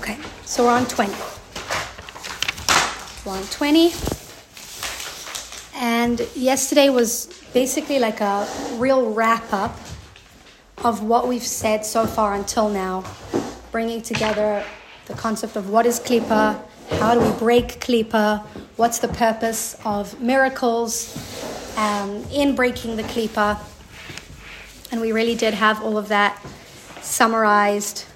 Okay, so we're on 20. We're on 20. And yesterday was basically like a real wrap up of what we've said so far until now, bringing together the concept of what is klipa, how do we break klipa, what's the purpose of miracles um, in breaking the klipa. And we really did have all of that summarized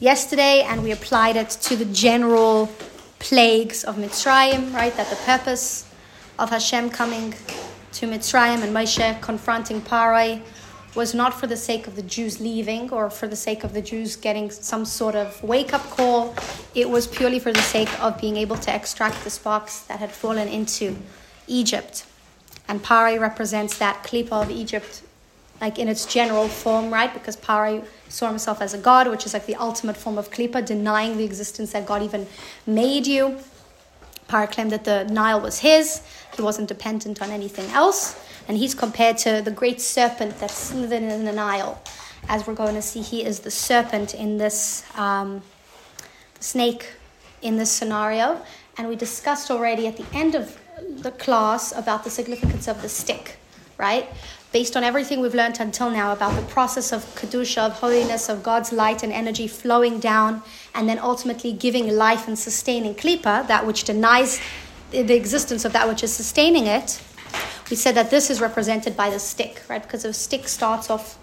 yesterday, and we applied it to the general plagues of Mitzrayim, right? That the purpose of Hashem coming to Mitzrayim and Moshe confronting Parai was not for the sake of the Jews leaving or for the sake of the Jews getting some sort of wake up call. It was purely for the sake of being able to extract the sparks that had fallen into Egypt. And Parai represents that klipa of Egypt, like in its general form, right? Because Parai saw himself as a god, which is like the ultimate form of klipa, denying the existence that God even made you. Parai claimed that the Nile was his, he wasn't dependent on anything else. And he's compared to the great serpent that slithered in the Nile. As we're going to see, he is the serpent in this, um, snake in this scenario. And we discussed already at the end of the class about the significance of the stick, right? Based on everything we've learned until now about the process of Kedusha, of holiness, of God's light and energy flowing down, and then ultimately giving life and sustaining Klipa, that which denies the existence of that which is sustaining it, we said that this is represented by the stick, right? Because the stick starts off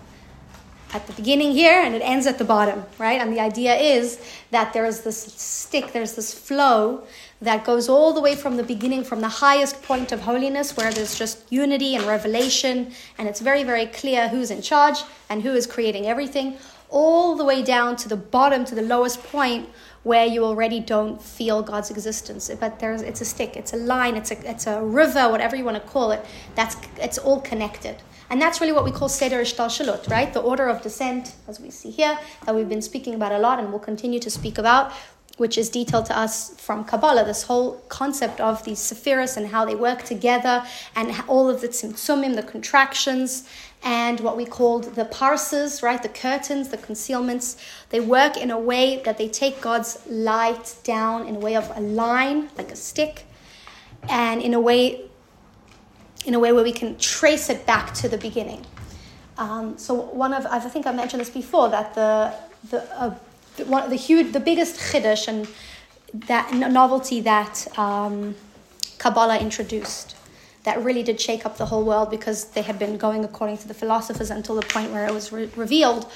at the beginning here and it ends at the bottom, right? And the idea is that there's this stick, there's this flow that goes all the way from the beginning, from the highest point of holiness, where there's just unity and revelation, and it's very, very clear who's in charge and who is creating everything, all the way down to the bottom, to the lowest point, where you already don't feel God's existence. But there's it's a stick, it's a line, it's a it's a river, whatever you want to call it. That's it's all connected. And that's really what we call Seder Hishtalshelut, right? The order of descent, as we see here, that we've been speaking about a lot and will continue to speak about, which is detailed to us from Kabbalah, this whole concept of these sephiros and how they work together, and all of the tzimtzumim, the contractions, and what we called the parses, right? The curtains, the concealments. They work in a way that they take God's light down in a way of a line, like a stick, and in a way, in a way where we can trace it back to the beginning. Um, so one of I think I mentioned this before that the the uh, the, one, the huge the biggest chiddush and that novelty that um, Kabbalah introduced that really did shake up the whole world because they had been going according to the philosophers until the point where it was re- revealed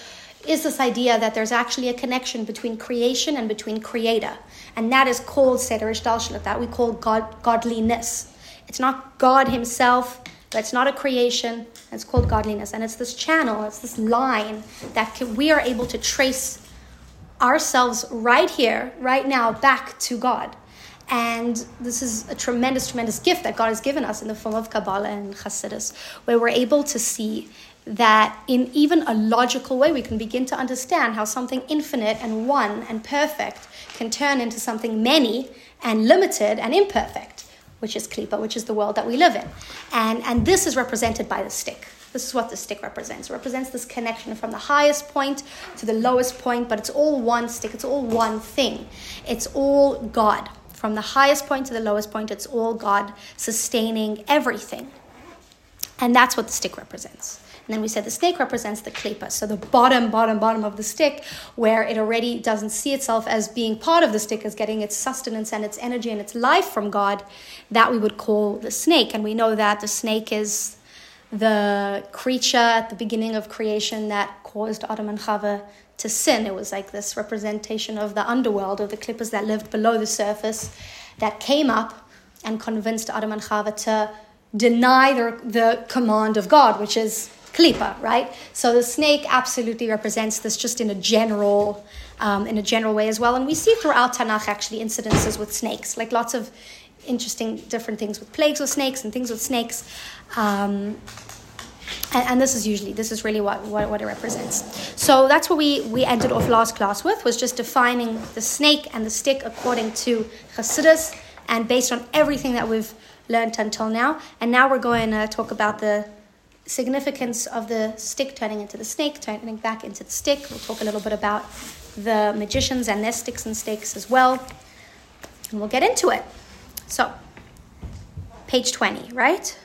is this idea that there's actually a connection between creation and between creator. And that is called Seder Hishtalshelut, that we call God, godliness. It's not God himself, it's not a creation, it's called godliness. And it's this channel, it's this line that can, we are able to trace ourselves right here, right now, back to God. And this is a tremendous, tremendous gift that God has given us in the form of Kabbalah and Chassidus, where we're able to see that in even a logical way, we can begin to understand how something infinite and one and perfect can turn into something many and limited and imperfect, which is Klipa, which is the world that we live in. And, and this is represented by the stick. This is what the stick represents. It represents this connection from the highest point to the lowest point, but it's all one stick, it's all one thing. It's all God. From the highest point to the lowest point, it's all God sustaining everything. And that's what the stick represents. And then we said the snake represents the klipa, so the bottom, bottom, bottom of the stick, where it already doesn't see itself as being part of the stick, as getting its sustenance and its energy and its life from God, that we would call the snake. And we know that the snake is the creature at the beginning of creation that caused Adam and Chava to sin. It was like this representation of the underworld, of the klipas that lived below the surface, that came up and convinced Adam and Chava to deny the, the command of God, which is klipa, right? So the snake absolutely represents this just in a general, um, in a general way as well. And we see throughout Tanakh actually incidences with snakes, like lots of interesting different things with plagues with snakes and things with snakes. Um, and, and, this is usually this is really what, what, what it represents so that's what we we ended off last class with was just defining the snake and the stick according to Chassidus and based on everything that we've learned until now and now we're going to talk about the significance of the stick turning into the snake turning back into the stick we'll talk a little bit about the magicians and their sticks and stakes as well. And we'll get into it. So, page 20, right?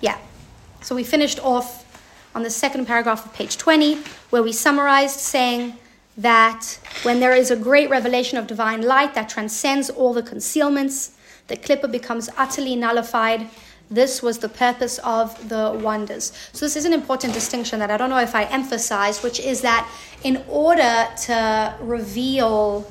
Yeah. So we finished off on the second paragraph of page 20, where we summarized saying that when there is a great revelation of divine light that transcends all the concealments, the klipa becomes utterly nullified. This was the purpose of the wonders. So, this is an important distinction that I don't know if I emphasized, which is that in order to reveal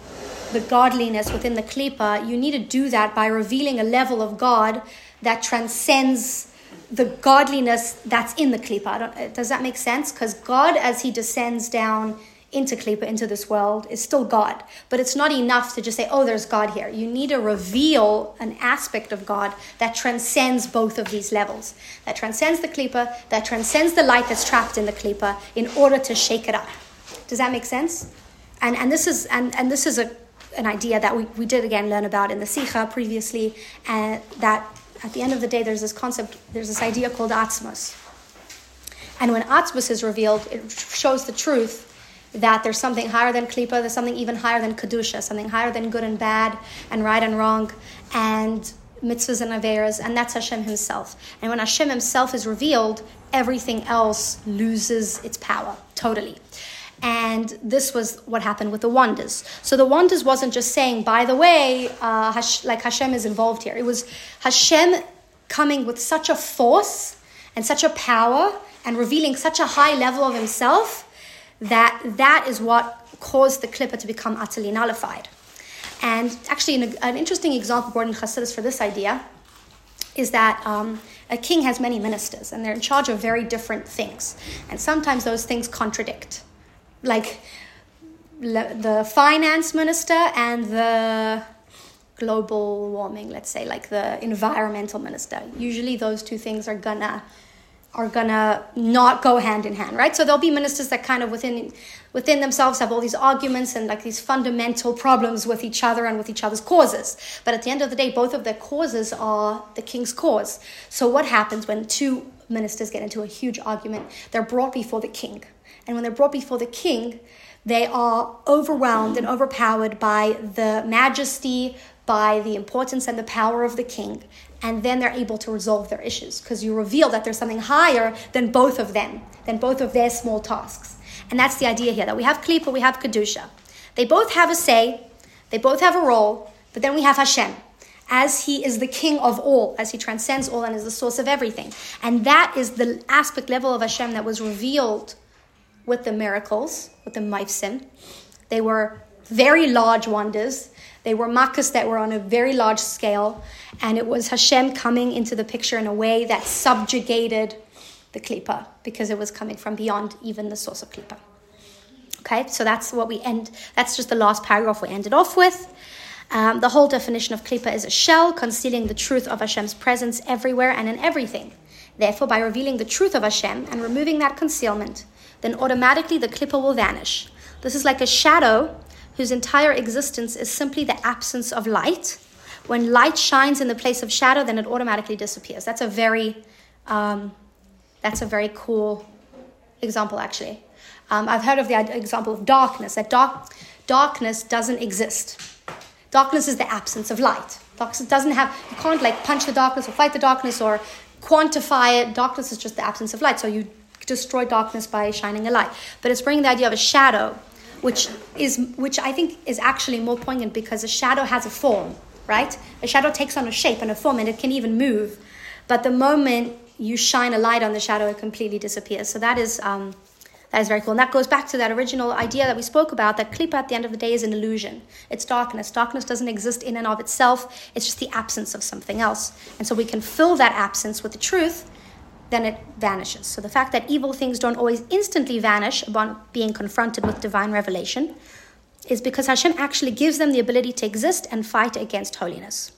the godliness within the klipa, you need to do that by revealing a level of God that transcends the godliness that's in the klipa. Does that make sense? Because God, as He descends down into klipa, into this world, is still God. But it's not enough to just say, oh, there's God here. You need to reveal an aspect of God that transcends both of these levels, that transcends the klipa, that transcends the light that's trapped in the klipa, in order to shake it up. Does that make sense? And, and this is and, and this is a, an idea that we, we did again learn about in the Sikha previously, and that at the end of the day, there's this concept, there's this idea called Atzmos. And when Atzmos is revealed, it shows the truth that there's something higher than Klippa, there's something even higher than Kedusha, something higher than good and bad, and right and wrong, and mitzvahs and averas, and that's Hashem Himself. And when Hashem Himself is revealed, everything else loses its power totally. And this was what happened with the wonders. So the wonders wasn't just saying, by the way, uh, Hash- like Hashem is involved here. It was Hashem coming with such a force and such a power and revealing such a high level of himself that that is what caused the klipa to become utterly nullified. And actually, an, an interesting example brought in Chassidus for this idea is that um, a king has many ministers and they're in charge of very different things. And sometimes those things contradict like the finance minister and the global warming let's say like the environmental minister. Usually those two things are gonna are gonna not go hand in hand right? So there'll be ministers that kind of within within themselves have all these arguments and like these fundamental problems with each other and with each other's causes. But at the end of the day both of their causes are the king's cause. So what happens when two ministers get into a huge argument? They're brought before the king and when they're brought before the king, they are overwhelmed and overpowered by the majesty, by the importance and the power of the king. And then they're able to resolve their issues because you reveal that there's something higher than both of them, than both of their small tasks. And that's the idea here that we have Klippa, we have Kedusha. They both have a say, they both have a role, but then we have Hashem as he is the king of all, as he transcends all and is the source of everything. And that is the aspect level of Hashem that was revealed with the miracles, with the mofsim. They were very large wonders. They were makkahs that were on a very large scale, and it was Hashem coming into the picture in a way that subjugated the klipa because it was coming from beyond even the source of klipa. Okay, so that's what we end. That's just the last paragraph we ended off with. Um, the whole definition of klipa is a shell concealing the truth of Hashem's presence everywhere and in everything. Therefore, by revealing the truth of Hashem and removing that concealment, then automatically the klipa will vanish. This is like a shadow whose entire existence is simply the absence of light. When light shines in the place of shadow, then it automatically disappears. That's a very, um, that's a very cool example, actually. Um, I've heard of the example of darkness. That dark, darkness doesn't exist. Darkness is the absence of light. Darkness doesn't have. You can't like punch the darkness or fight the darkness or quantify it. Darkness is just the absence of light. So you destroy darkness by shining a light. But it's bringing the idea of a shadow, which is which I think is actually more poignant because a shadow has a form, right? A shadow takes on a shape and a form, and it can even move. But the moment you shine a light on the shadow, it completely disappears. So that is um, that is very cool. And that goes back to that original idea that we spoke about that klipa at the end of the day is an illusion. It's darkness. Darkness doesn't exist in and of itself, it's just the absence of something else. And so we can fill that absence with the truth then it vanishes. So the fact that evil things don't always instantly vanish upon being confronted with divine revelation is because Hashem actually gives them the ability to exist and fight against holiness.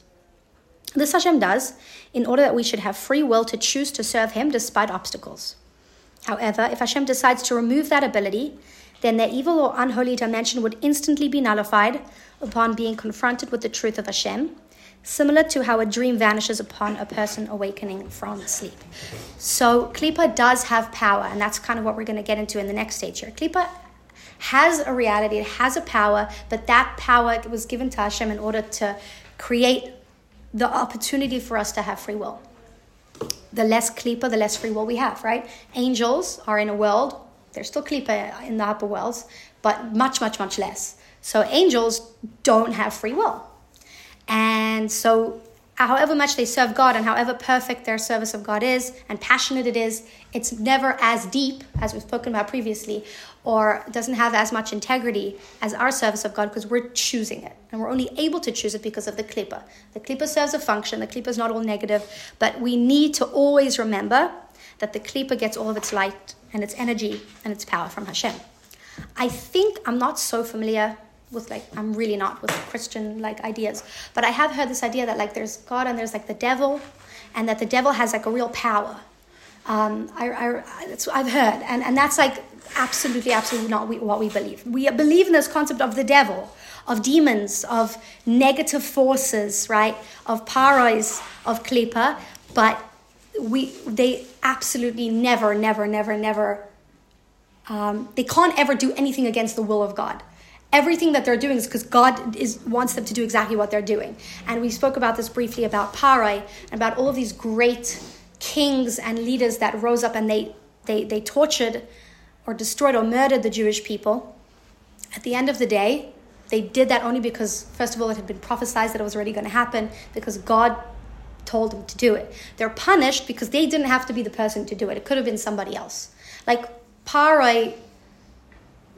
This Hashem does in order that we should have free will to choose to serve Him despite obstacles. However, if Hashem decides to remove that ability, then their evil or unholy dimension would instantly be nullified upon being confronted with the truth of Hashem. Similar to how a dream vanishes upon a person awakening from sleep. So Klippa does have power, and that's kind of what we're going to get into in the next stage here. Klippa has a reality, it has a power, but that power was given to Hashem in order to create the opportunity for us to have free will. The less klipa, the less free will we have, right? Angels are in a world, there's still klipa in the upper worlds, but much, much, much less. So angels don't have free will. And so however much they serve God and however perfect their service of God is and passionate it is, it's never as deep as we've spoken about previously, or doesn't have as much integrity as our service of God because we're choosing it. And we're only able to choose it because of the klippa. The klippa serves a function, the klippa is not all negative, but we need to always remember that the klippa gets all of its light and its energy and its power from Hashem. I think I'm not so familiar with like I'm really not with Christian like ideas, but I have heard this idea that like there's God and there's like the devil, and that the devil has like a real power. Um, I, I, that's what I've heard, and and that's like absolutely, absolutely not what we believe. We believe in this concept of the devil, of demons, of negative forces, right? Of parais, of klipa, but we they absolutely never, never, never, never. Um, they can't ever do anything against the will of God everything that they're doing is because God is wants them to do exactly what they're doing. And we spoke about this briefly about Parai and about all of these great kings and leaders that rose up and they they they tortured or destroyed or murdered the Jewish people. At the end of the day, they did that only because first of all it had been prophesied that it was already going to happen because God told them to do it. They're punished because they didn't have to be the person to do it. It could have been somebody else. Like Parai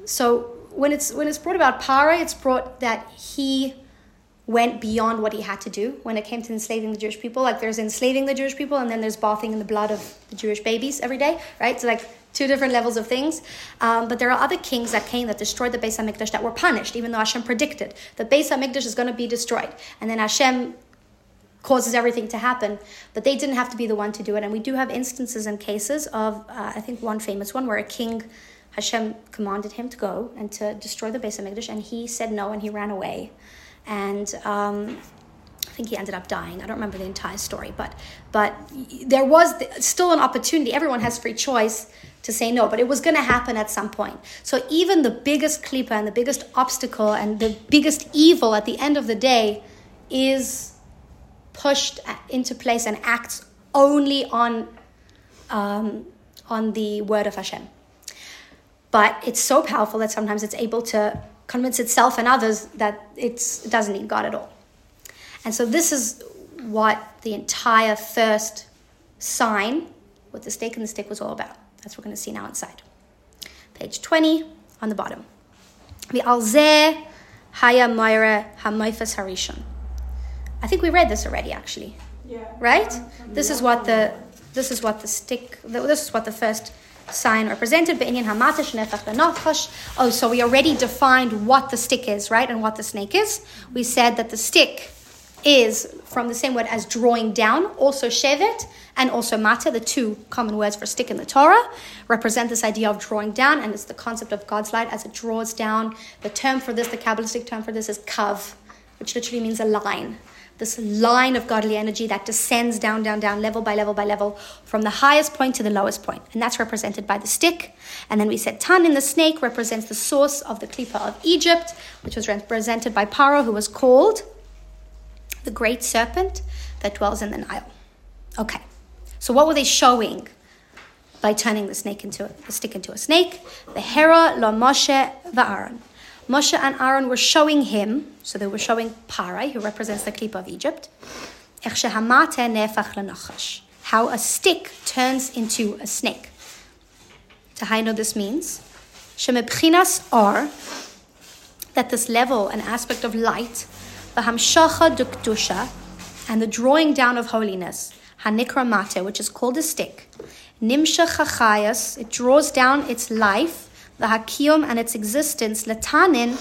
so when it's when it's brought about para, it's brought that he went beyond what he had to do when it came to enslaving the Jewish people. Like there's enslaving the Jewish people, and then there's bathing in the blood of the Jewish babies every day, right? So like two different levels of things. Um, but there are other kings that came that destroyed the Beis Hamikdash that were punished, even though Hashem predicted the Beis Hamikdash is going to be destroyed, and then Hashem causes everything to happen. But they didn't have to be the one to do it, and we do have instances and cases of uh, I think one famous one where a king Hashem commanded him to go and to destroy the Beis Hamikdash, and he said no, and he ran away, and um, I think he ended up dying. I don't remember the entire story, but but there was still an opportunity. Everyone has free choice to say no, but it was going to happen at some point. So even the biggest klipa and the biggest obstacle and the biggest evil at the end of the day is pushed into place and acts only on um, on the word of Hashem but it's so powerful that sometimes it's able to convince itself and others that it's, it doesn't need God at all. And so this is what the entire first sign with the stake and the stick was all about. That's what we're going to see now inside. Page 20 on the bottom. The Alze Haya myra hamayfas harishon. I think we read this already, actually. Yeah. Right? Um, this is what the this is what the stick. This is what the first sign represented. Oh, so we already defined what the stick is, right? And what the snake is. We said that the stick is from the same word as drawing down, also shevet and also mata, the two common words for stick in the Torah, represent this idea of drawing down, and it's the concept of God's light as it draws down. The term for this, the Kabbalistic term for this is kav, which literally means a line this line of godly energy that descends down, down, down, level by level by level, from the highest point to the lowest point. And that's represented by the stick. And then we said tanin the snake represents the source of the Klippa of Egypt, which was represented by Paro, who was called the great serpent that dwells in the Nile. Okay, so what were they showing by turning the snake into a, the stick into a snake? The Hera, Lo Moshe, Va'aron. Moshe and Aaron were showing him, so they were showing Parai, who represents the clip of Egypt, how a stick turns into a snake. To know this means shemebchinas are that this level and aspect of light, the dukdusha, and the drawing down of holiness, hanikra mate, which is called a stick, nimsha it draws down its life the hakiyum and its existence, latanin,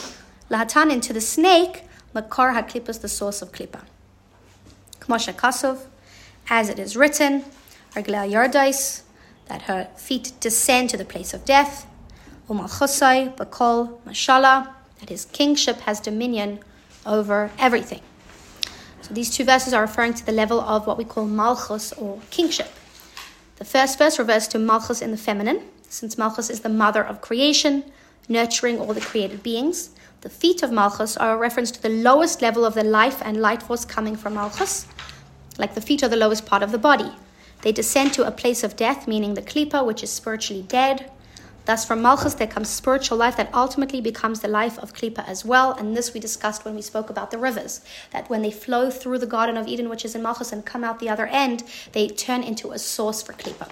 lahatanin to the snake, makar haklipa is the source of klipa. Kmosha kasov, as it is written, argla yardais, that her feet descend to the place of death, umalchosai, bakol, mashallah, that his kingship has dominion over everything. So these two verses are referring to the level of what we call malchus or kingship. The first verse refers to malchus in the feminine, since malchus is the mother of creation, nurturing all the created beings. The feet of malchus are a reference to the lowest level of the life and light force coming from malchus, like the feet are the lowest part of the body. They descend to a place of death, meaning the klipa, which is spiritually dead. Thus, from Malchus, there comes spiritual life that ultimately becomes the life of Klippa as well. And this we discussed when we spoke about the rivers. That when they flow through the Garden of Eden, which is in Malchus, and come out the other end, they turn into a source for Klippa.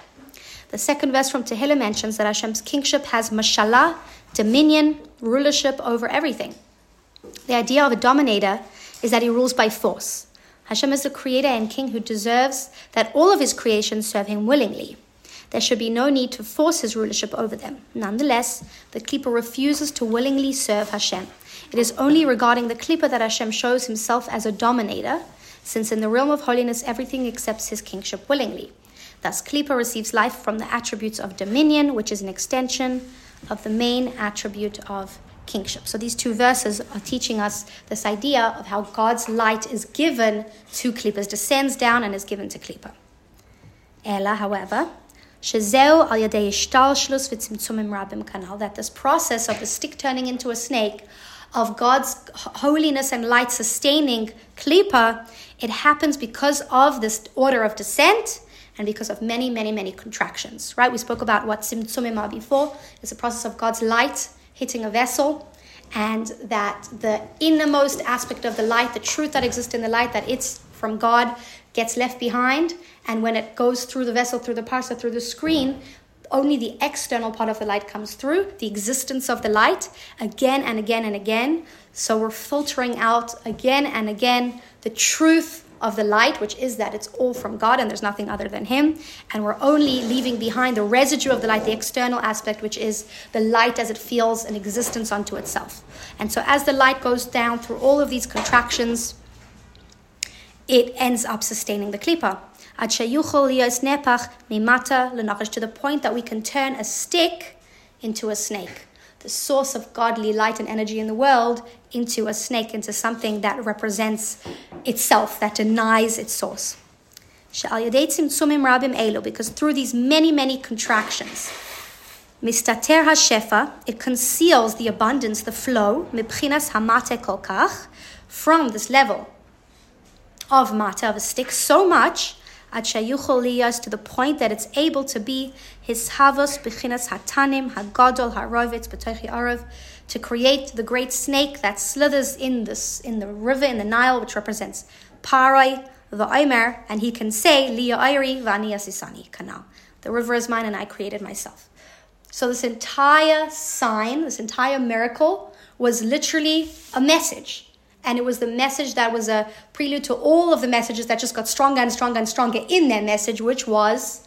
The second verse from Tehillim mentions that Hashem's kingship has mashallah, dominion, rulership over everything. The idea of a dominator is that he rules by force. Hashem is the creator and king who deserves that all of his creations serve him willingly. There should be no need to force his rulership over them. Nonetheless, the Klippa refuses to willingly serve Hashem. It is only regarding the Klippa that Hashem shows himself as a dominator, since in the realm of holiness everything accepts his kingship willingly. Thus, Klippa receives life from the attributes of dominion, which is an extension of the main attribute of kingship. So these two verses are teaching us this idea of how God's light is given to Klippas, descends down and is given to Klippa. Ella, however, that this process of the stick turning into a snake, of God's holiness and light sustaining Klippa, it happens because of this order of descent and because of many, many, many contractions, right? We spoke about what Tzimtzumim are before. It's a process of God's light hitting a vessel, and that the innermost aspect of the light, the truth that exists in the light, that it's from God, gets left behind. And when it goes through the vessel, through the parsa, through the screen, only the external part of the light comes through, the existence of the light, again and again and again. So we're filtering out again and again the truth of the light, which is that it's all from God and there's nothing other than Him. And we're only leaving behind the residue of the light, the external aspect, which is the light as it feels an existence unto itself. And so as the light goes down through all of these contractions, it ends up sustaining the klipa. To the point that we can turn a stick into a snake the source of godly light and energy in the world into a snake, into something that represents itself, that denies its source. Because through these many, many contractions, Mistater hashefa, it conceals the abundance, the flow, mibchinas hamate kolkach, from this level of mata, of a stick, so much to the point that it's able to be his havos bechinas hatanim hagadol harovitz b'tochi arav to create the great snake that slithers in this in the river in the Nile, which represents parai the Omer, and he can say liya ayri vani asisani kanal. The river is mine, and I created myself. So this entire sign, this entire miracle, was literally a message and it was the message that was a prelude to all of the messages that just got stronger and stronger and stronger in their message, which was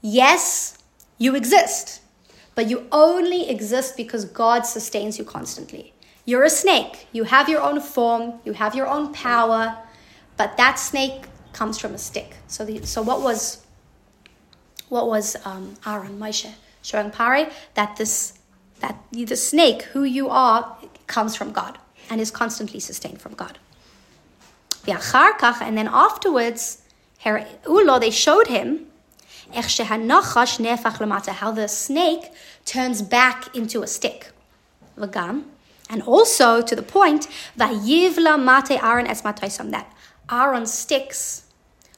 yes, you exist, but you only exist because God sustains you constantly. You're a snake, you have your own form, you have your own power, but that snake comes from a stick. So, the, so what was what was um, Aaron Moshe showing Pare? That this that the snake, who you are, comes from God and is constantly sustained from God. And then afterwards, they showed him how the snake turns back into a stick. And also to the point that that Aaron's sticks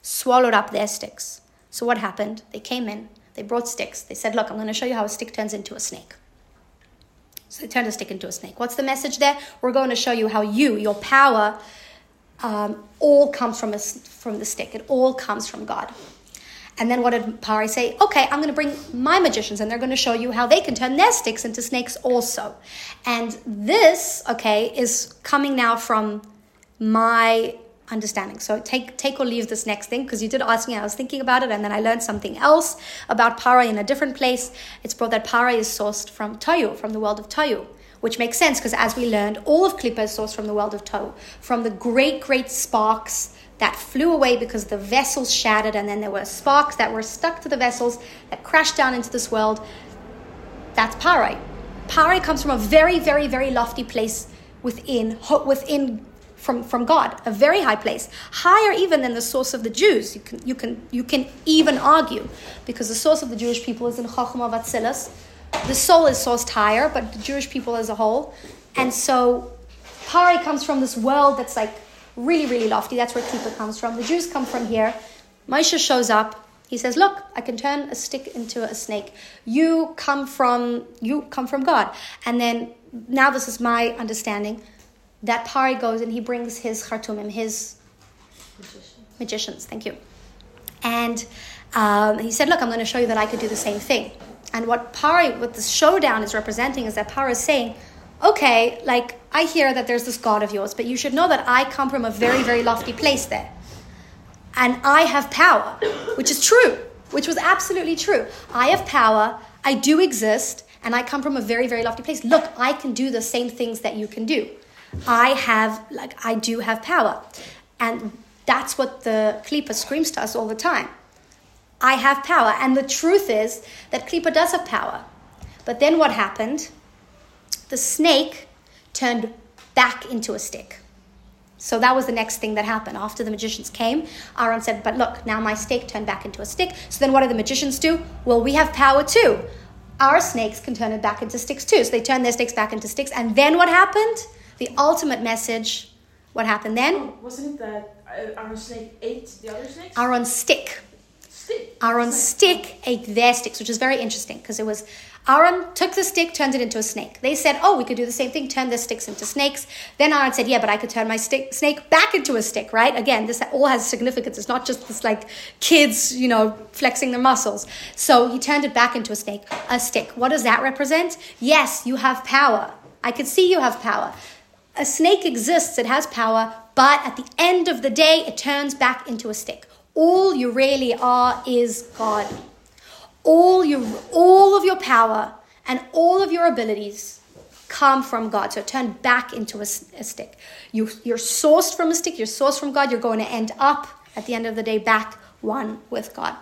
swallowed up their sticks. So what happened? They came in, they brought sticks. They said, Look, I'm going to show you how a stick turns into a snake. So they turn a stick into a snake. What's the message there? We're going to show you how you, your power, um, all comes from, a, from the stick. It all comes from God. And then what did Pari say? Okay, I'm going to bring my magicians and they're going to show you how they can turn their sticks into snakes also. And this, okay, is coming now from my understanding. So take take or leave this next thing because you did ask me. I was thinking about it, and then I learned something else about para in a different place. It's brought that para is sourced from Tohu, from the world of Tohu, which makes sense because as we learned, all of Klippa is sourced from the world of Tohu, from the great great sparks that flew away because the vessels shattered, and then there were sparks that were stuck to the vessels that crashed down into this world. That's para. Para comes from a very, very, very lofty place within within from, from God, a very high place, higher even than the source of the Jews. You can, you can, you can even argue, because the source of the Jewish people is in Chachma Vatzilas. The soul is sourced higher, but the Jewish people as a whole. And so Pari comes from this world that's like really, really lofty. That's where Klipa comes from. The Jews come from here. Moshe shows up. He says, "Look, I can turn a stick into a snake. You come from you come from God." And then now this is my understanding that Pari goes and he brings his khartoumim, his magicians. magicians. Thank you. And um, he said, "Look, I'm going to show you that I could do the same thing." And what Pari, what the showdown is representing, is that Pari is saying, "Okay, like I hear that there's this God of yours, but you should know that I come from a very, very lofty place there, and I have power, which is true, which was absolutely true. I have power. I do exist." And I come from a very, very lofty place. Look, I can do the same things that you can do. I have, like, I do have power. And that's what the Klippa screams to us all the time. I have power. And the truth is that Klippa does have power. But then what happened? The snake turned back into a stick. So that was the next thing that happened. After the magicians came, Aaron said, But look, now my stick turned back into a stick. So then what do the magicians do? Well, we have power too. Our snakes can turn it back into sticks too. So they turned their sticks back into sticks. And then what happened? The ultimate message. What happened then? Oh, wasn't it that uh, Aaron's snake ate the other snakes? Aaron's stick. Stick. Aaron's stick ate their sticks, which is very interesting because it was Aaron took the stick, turned it into a snake. They said, "Oh, we could do the same thing, turn the sticks into snakes." Then Aaron said, "Yeah, but I could turn my stick, snake back into a stick, right?" Again, this all has significance. It's not just this like kids, you know, flexing their muscles. So he turned it back into a snake, a stick. What does that represent? Yes, you have power. I could see you have power a snake exists, it has power, but at the end of the day, it turns back into a stick. All you really are is God. All, your, all of your power and all of your abilities come from God. So turn back into a, a stick. You, you're sourced from a stick, you're sourced from God, you're going to end up at the end of the day back one with God.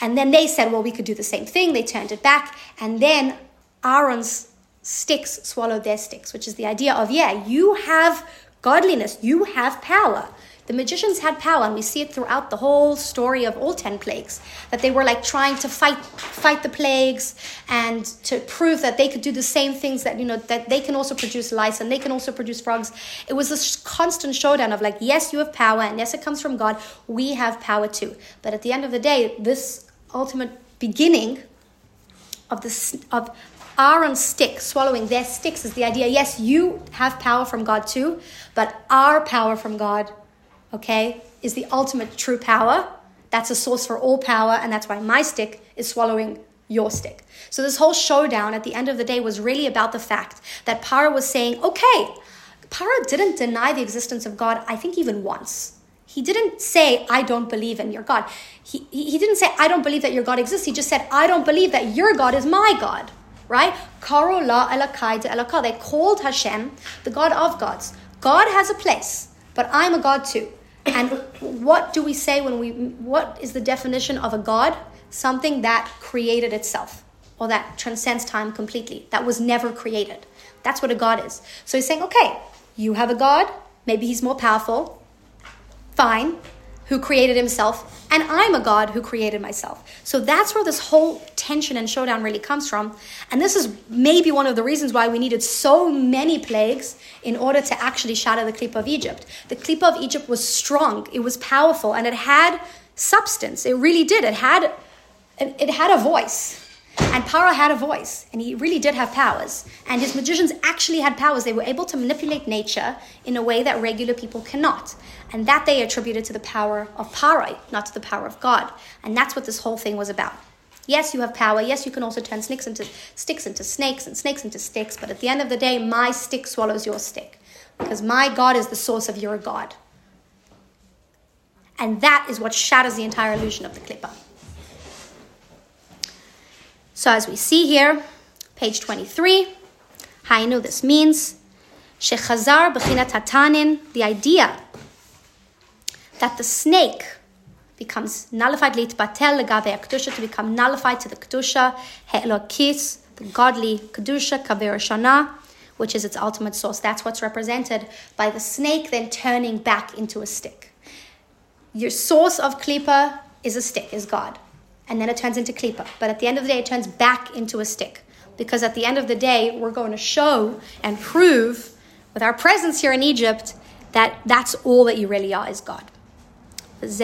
And then they said, well, we could do the same thing. They turned it back. And then Aaron's sticks swallow their sticks, which is the idea of, yeah, you have godliness, you have power. The magicians had power, and we see it throughout the whole story of all ten plagues. That they were like trying to fight fight the plagues and to prove that they could do the same things that you know that they can also produce lice and they can also produce frogs. It was this constant showdown of like, yes, you have power, and yes, it comes from God. We have power too. But at the end of the day, this ultimate beginning of this of Aaron's stick, swallowing their sticks, is the idea yes, you have power from God too, but our power from God, okay, is the ultimate true power. That's a source for all power, and that's why my stick is swallowing your stick. So, this whole showdown at the end of the day was really about the fact that Para was saying, okay, Para didn't deny the existence of God, I think, even once. He didn't say, I don't believe in your God. He, he didn't say, I don't believe that your God exists. He just said, I don't believe that your God is my God right? Karo la elakai de elaka. They called Hashem the God of gods. God has a place, but I'm a God too. And what do we say when we, what is the definition of a God? Something that created itself or that transcends time completely, that was never created. That's what a God is. So he's saying, okay, you have a God, maybe he's more powerful, fine, who created himself, and I'm a God who created myself. So that's where this whole tension and showdown really comes from. And this is maybe one of the reasons why we needed so many plagues in order to actually shatter the Klippa of Egypt. The Klippa of Egypt was strong, it was powerful, and it had substance. It really did. It had, it had a voice. And Para had a voice, and he really did have powers. And his magicians actually had powers. They were able to manipulate nature in a way that regular people cannot. And that they attributed to the power of Para, not to the power of God. And that's what this whole thing was about. Yes, you have power. Yes, you can also turn snakes into sticks into snakes and snakes into sticks. But at the end of the day, my stick swallows your stick. Because my God is the source of your God. And that is what shatters the entire illusion of the klippa. So as we see here, page 23, Hainu, this means Shechazar b'chinat hatanin, the idea that the snake becomes nullified litbatel legabe kedusha to become nullified to the kedusha he'elokis, the godly kedusha kaver shana, which is its ultimate source. That's what's represented by the snake then turning back into a stick. Your source of klipa is a stick, is God. And then it turns into klipa. But at the end of the day, it turns back into a stick. Because at the end of the day, we're going to show and prove with our presence here in Egypt that that's all that you really are is God. This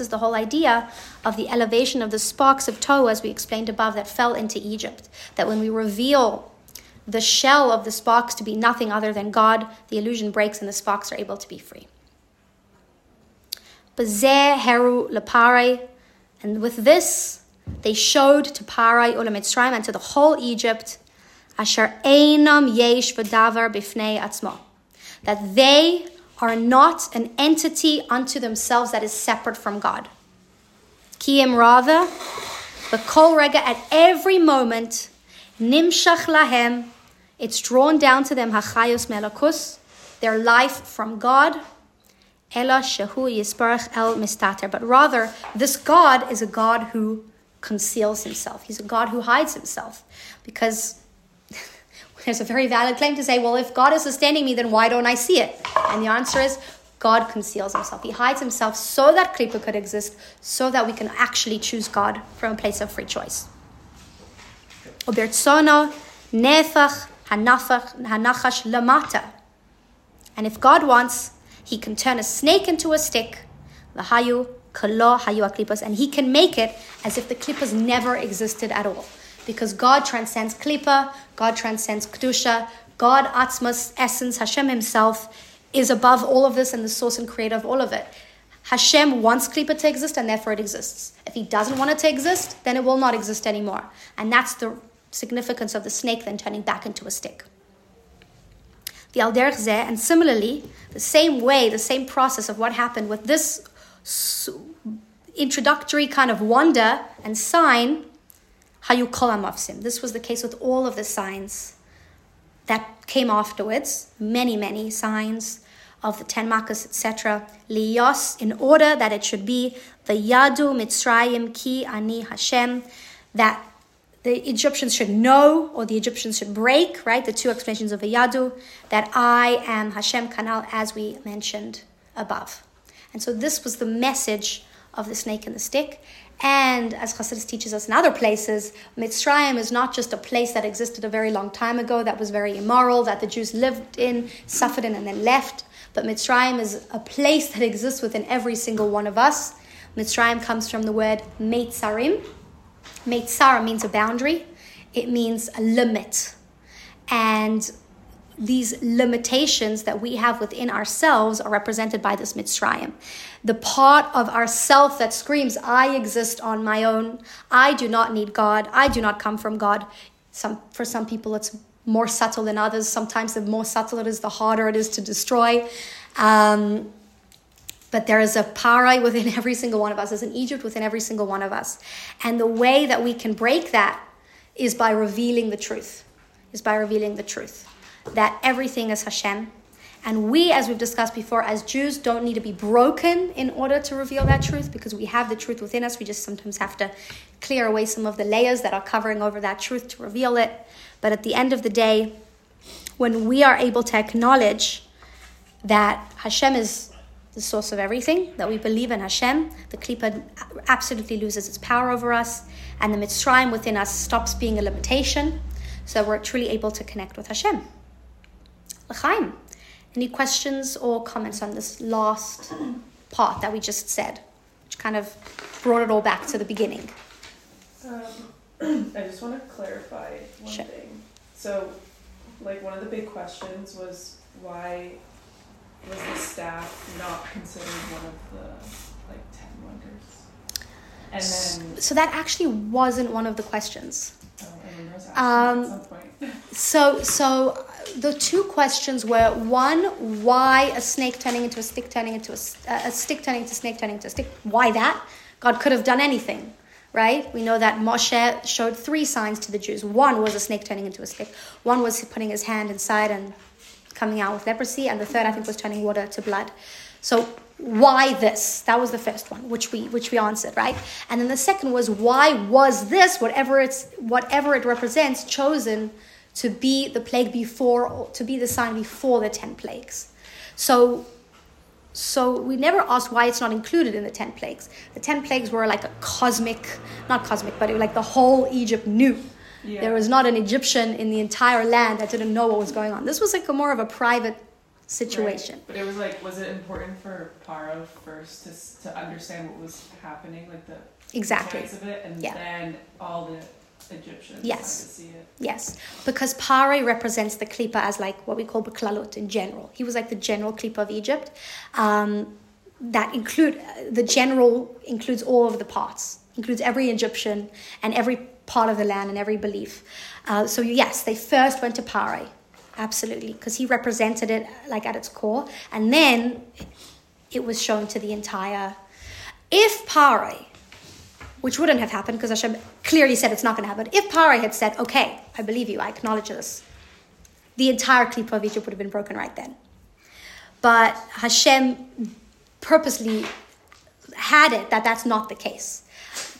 is the whole idea of the elevation of the sparks of Tohu, as we explained above, that fell into Egypt. That when we reveal the shell of the sparks to be nothing other than God, the illusion breaks and the sparks are able to be free. And with this, they showed to Parai Ula Mitzrayim and to the whole Egypt, Asher Einam Yesh V'davar Bifnei Atzmo, that they are not an entity unto themselves that is separate from God. Kiem rather, the kol rega at every moment, nimshach lahem, it's drawn down to them hachayos melakus, their life from God. Ela shehu yisparach el mistater. But rather, this God is a God who conceals himself. He's a God who hides himself. Because there's a very valid claim to say, well, if God is sustaining me, then why don't I see it? And the answer is, God conceals himself. He hides himself so that Klippa could exist, so that we can actually choose God from a place of free choice. Nefach hanachash lamata. And if God wants, he can turn a snake into a stick, hayu kalo hayu aklipas, and he can make it as if the klippas never existed at all because God transcends Klippa, God transcends Kedusha, God, Atzmas, essence, Hashem himself is above all of this and the source and creator of all of it. Hashem wants Klippa to exist and therefore it exists. If he doesn't want it to exist, then it will not exist anymore. And that's the significance of the snake then turning back into a stick. The Alder and similarly, the same way, the same process of what happened with this introductory kind of wonder and sign Hayu Kolamavsim. This was the case with all of the signs that came afterwards, many, many signs of the ten makas, etc. Liyos, in order that it should be the Yadu Mitzrayim Ki Ani Hashem, that the Egyptians should know or the Egyptians should break, right? The two explanations of Yadu, that I am Hashem Kanal, as we mentioned above. And so this was the message of the snake and the stick. And as Chassidus teaches us in other places, Mitzrayim is not just a place that existed a very long time ago that was very immoral, that the Jews lived in, suffered in, and then left. But Mitzrayim is a place that exists within every single one of us. Mitzrayim comes from the word Meitzarim. Meitzar means a boundary, it means a limit. And these limitations that we have within ourselves are represented by this Mitzrayim. The part of ourself that screams, I exist on my own, I do not need God, I do not come from God. Some, for some people, it's more subtle than others. Sometimes the more subtle it is, the harder it is to destroy. Um, but there is a parai within every single one of us. There's an Egypt within every single one of us. And the way that we can break that is by revealing the truth, is by revealing the truth that everything is Hashem. And we, as we've discussed before, as Jews, don't need to be broken in order to reveal that truth because we have the truth within us. We just sometimes have to clear away some of the layers that are covering over that truth to reveal it. But at the end of the day, when we are able to acknowledge that Hashem is the source of everything, that we believe in Hashem, the Klippa absolutely loses its power over us, and the Mitzrayim within us stops being a limitation, so we're truly able to connect with Hashem. L'chaim. Any questions or comments on this last part that we just said, which kind of brought it all back to the beginning? Um, I just want to clarify one Sure. thing. So, like, one of the big questions was why was the staff not considered one of the like ten wonders? And then So that actually wasn't one of the questions. oh, Um, at some point. So, so the two questions were one, why a snake turning into a stick, turning into a stick, turning into a snake, turning into a stick? Why that? God could have done anything, right? We know that Moshe showed three signs to the Jews. One was a snake turning into a stick. One was putting his hand inside and coming out with leprosy, and the third, I think, was turning water to blood. So why this? That was the first one, which we which we answered, right? And then the second was why was this, whatever it's whatever it represents, chosen to be the plague before, or to be the sign before the 10 plagues. So, so we never asked why it's not included in the 10 plagues. The 10 plagues were like a cosmic, not cosmic, but it was like the whole Egypt knew. Yeah. There was not an Egyptian in the entire land that didn't know what was going on. This was like a more of a private situation. Right. But it was like, was it important for Paro first to, to understand what was happening, like the Exactly. of it, and Yeah. then all the Egyptians Yes. to see it? Yes, because Pare represents the Klippa as like what we call Beklalut in general. He was like the general Klippa of Egypt. Um, that include the general includes all of the parts, includes every Egyptian and every part of the land and every belief. Uh, so yes, they first went to Pare, absolutely, because he represented it like at its core, and then it was shown to the entire. If Pare which wouldn't have happened because Hashem clearly said it's not going to happen. If Pare had said, okay, I believe you, I acknowledge this, the entire klipa of Egypt would have been broken right then. But Hashem purposely had it that that's not the case.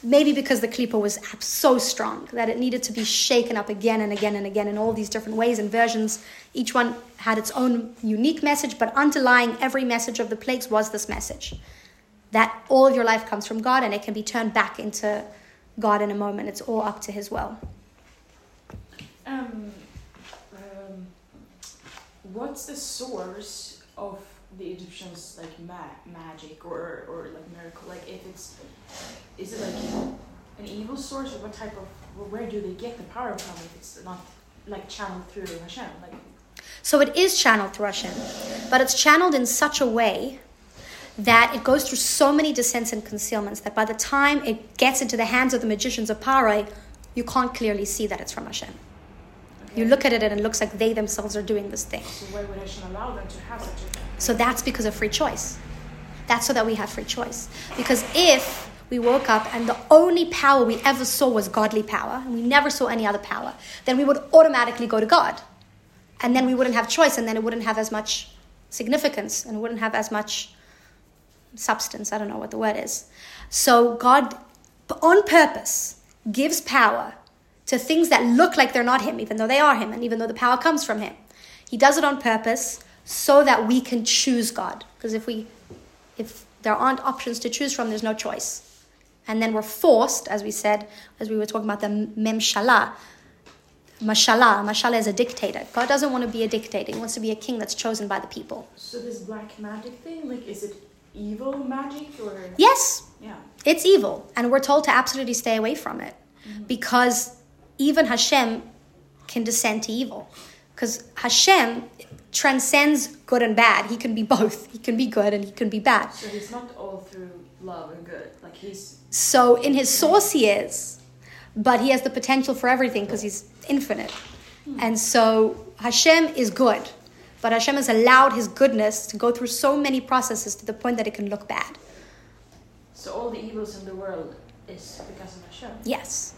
Maybe because the klipa was so strong that it needed to be shaken up again and again and again in all these different ways and versions. Each one had its own unique message, but underlying every message of the plagues was this message that all of your life comes from God and it can be turned back into God in a moment. It's all up to His will. Um, um, what's the source of the Egyptians like ma- magic or or like miracle? Like if it's is it like an evil source or what type of where do they get the power from if it's not like channeled through Hashem? Like So it is channeled through Hashem, but it's channeled in such a way that it goes through so many descents and concealments that by the time it gets into the hands of the magicians of Parai, you can't clearly see that it's from Hashem. You look at it and it looks like they themselves are doing this thing. So why would Hashem allow them to have such a thing? So that's because of free choice. That's so that we have free choice. Because if we woke up and the only power we ever saw was godly power, and we never saw any other power, then we would automatically go to God. And then we wouldn't have choice, and then it wouldn't have as much significance and it wouldn't have as much substance. I don't know what the word is. So God, on purpose, gives power to things that look like they're not Him, even though they are Him, and even though the power comes from Him. He does it on purpose so that we can choose God. Because if we, if there aren't options to choose from, there's no choice. And then we're forced, as we said, as we were talking about the memshala, mashallah. Memshala is a dictator. God doesn't want to be a dictator. He wants to be a king that's chosen by the people. So this black magic thing, like is it evil magic or Yes, yeah? It's evil, and we're told to absolutely stay away from it mm-hmm. because even Hashem can descend to evil. Because Hashem transcends good and bad. He can be both. He can be good and he can be bad. So he's not all through love and good. Like he's So in his source, he is, but he has the potential for everything because he's infinite. Hmm. And so Hashem is good, but Hashem has allowed his goodness to go through so many processes to the point that it can look bad. so all the evils in the world is because of Hashem. Yes.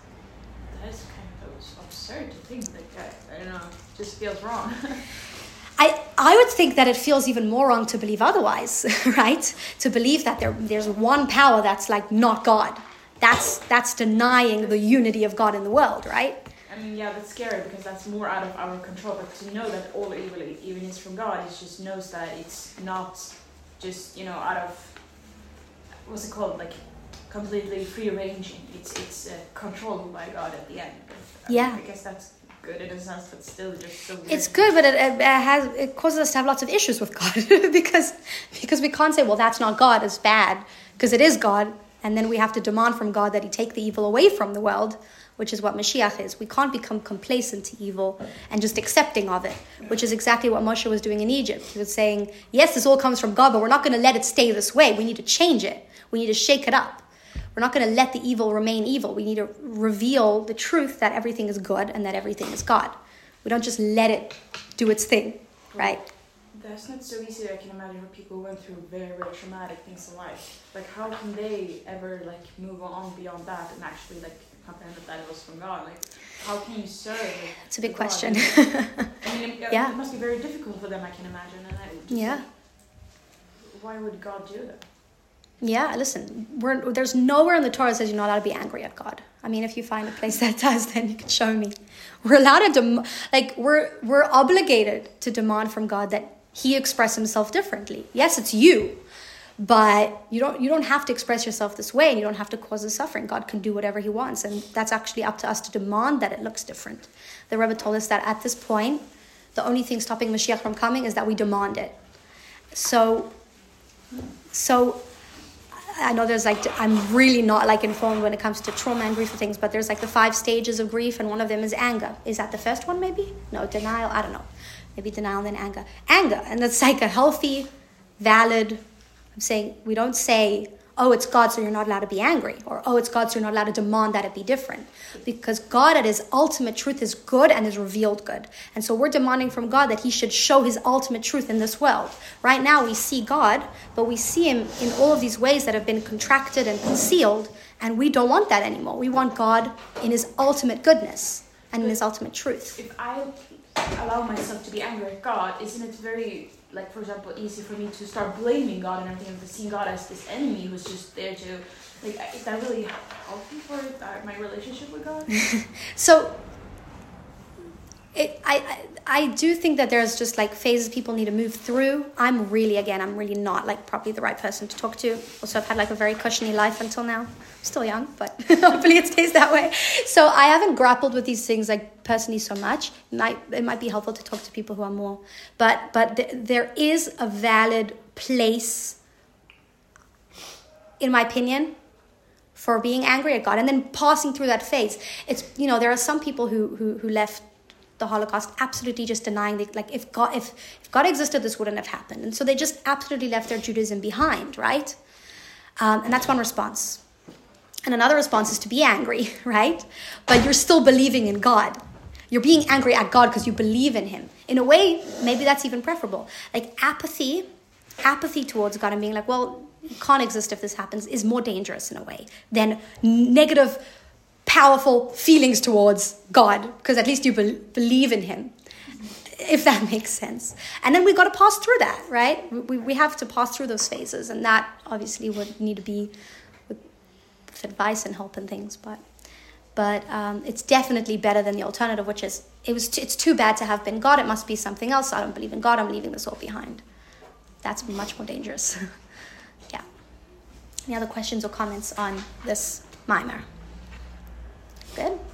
That is kind of absurd to think like that. I don't know. Just feels wrong. I, I would think that it feels even more wrong to believe otherwise, right? To believe that there, there's one power that's like not God. That's, that's denying the unity of God in the world, right? I mean, yeah, that's scary because that's more out of our control. But to know that all evil even is from God, it just knows that it's not just you know out of what's it called, like completely free ranging. It's it's uh, controlled by God at the end. I Yeah. I guess that's good in a sense, but still just so. Weird. It's good, but it, it, has it causes us to have lots of issues with God because because we can't say, well, that's not God, it's bad, because it is God, and then we have to demand from God that He take the evil away from the world, which is what Mashiach is. We can't become complacent to evil and just accepting of it, which is exactly what Moshe was doing in Egypt. He was saying, yes, this all comes from God, but we're not going to let it stay this way. We need to change it. We need to shake it up. We're not going to let the evil remain evil. We need to reveal the truth that everything is good and that everything is God. We don't just let it do its thing, right? That's not so easy. I can imagine for people went through very, very traumatic things in life. Like, how can they ever like move on beyond that and actually like comprehend that it was from God? Like, how can you serve? Like, It's a big question. I mean, it, Yeah. it must be very difficult for them. I can imagine. And I just, Yeah. Why would God do that? Yeah, listen, we're, there's nowhere in the Torah that says you're not allowed to be angry at God. I mean, if you find a place that does, then you can show me. We're allowed to, dem- like, we're, we're obligated to demand from God that He express Himself differently. Yes, it's you, but you don't, you don't have to express yourself this way and you don't have to cause the suffering. God can do whatever He wants, and that's actually up to us to demand that it looks different. The Rebbe told us that at this point, the only thing stopping Mashiach from coming is that we demand it. So, so I know there's like I'm really not like informed when it comes to trauma and grief for things, but there's like the five stages of grief, and one of them is anger. Is that the first one? Maybe no denial. I don't know. Maybe denial and then anger. Anger, and that's like a healthy, valid. I'm saying we don't say oh, it's God, so you're not allowed to be angry, or oh, it's God, so you're not allowed to demand that it be different. Because God, at His ultimate truth, is good and is revealed good. And so we're demanding from God that He should show His ultimate truth in this world. Right now, we see God, but we see Him in all of these ways that have been contracted and concealed, and we don't want that anymore. We want God in His ultimate goodness and in His ultimate truth. If I allow myself to be angry at God, isn't it very like for example easy for me to start blaming God and everything and seeing God as this enemy who's just there to like is that really healthy for uh, my relationship with God? so it, I, I do think that there's just like phases people need to move through. I'm really, again, I'm really not like probably the right person to talk to. Also, I've had like a very cushiony life until now. I'm still young, but hopefully it stays that way. So I haven't grappled with these things like personally so much. It might, it might be helpful to talk to people who are more, but, but th- there is a valid place, in my opinion, for being angry at God and then passing through that phase. It's, you know, there are some people who, who, who left the Holocaust, absolutely just denying the, like if God if, if God existed, this wouldn't have happened, and so they just absolutely left their Judaism behind, right? Um, and that's one response. And another response is to be angry, right? But you're still believing in God. You're being angry at God because you believe in Him. In a way, maybe that's even preferable. Like apathy, apathy towards God and being like, well, can't exist if this happens is more dangerous in a way than negative powerful feelings towards God because at least you be- believe in Him, if that makes sense. And then we got to pass through that, right? We, we have to pass through those phases, and that obviously would need to be with, with advice and help and things, but. But um, it's definitely better than the alternative, which is it was t- it's too bad to have been God. It must be something else. I don't believe in God. I'm leaving this all behind. That's much more dangerous. yeah. Any other questions or comments on this maamar? Good.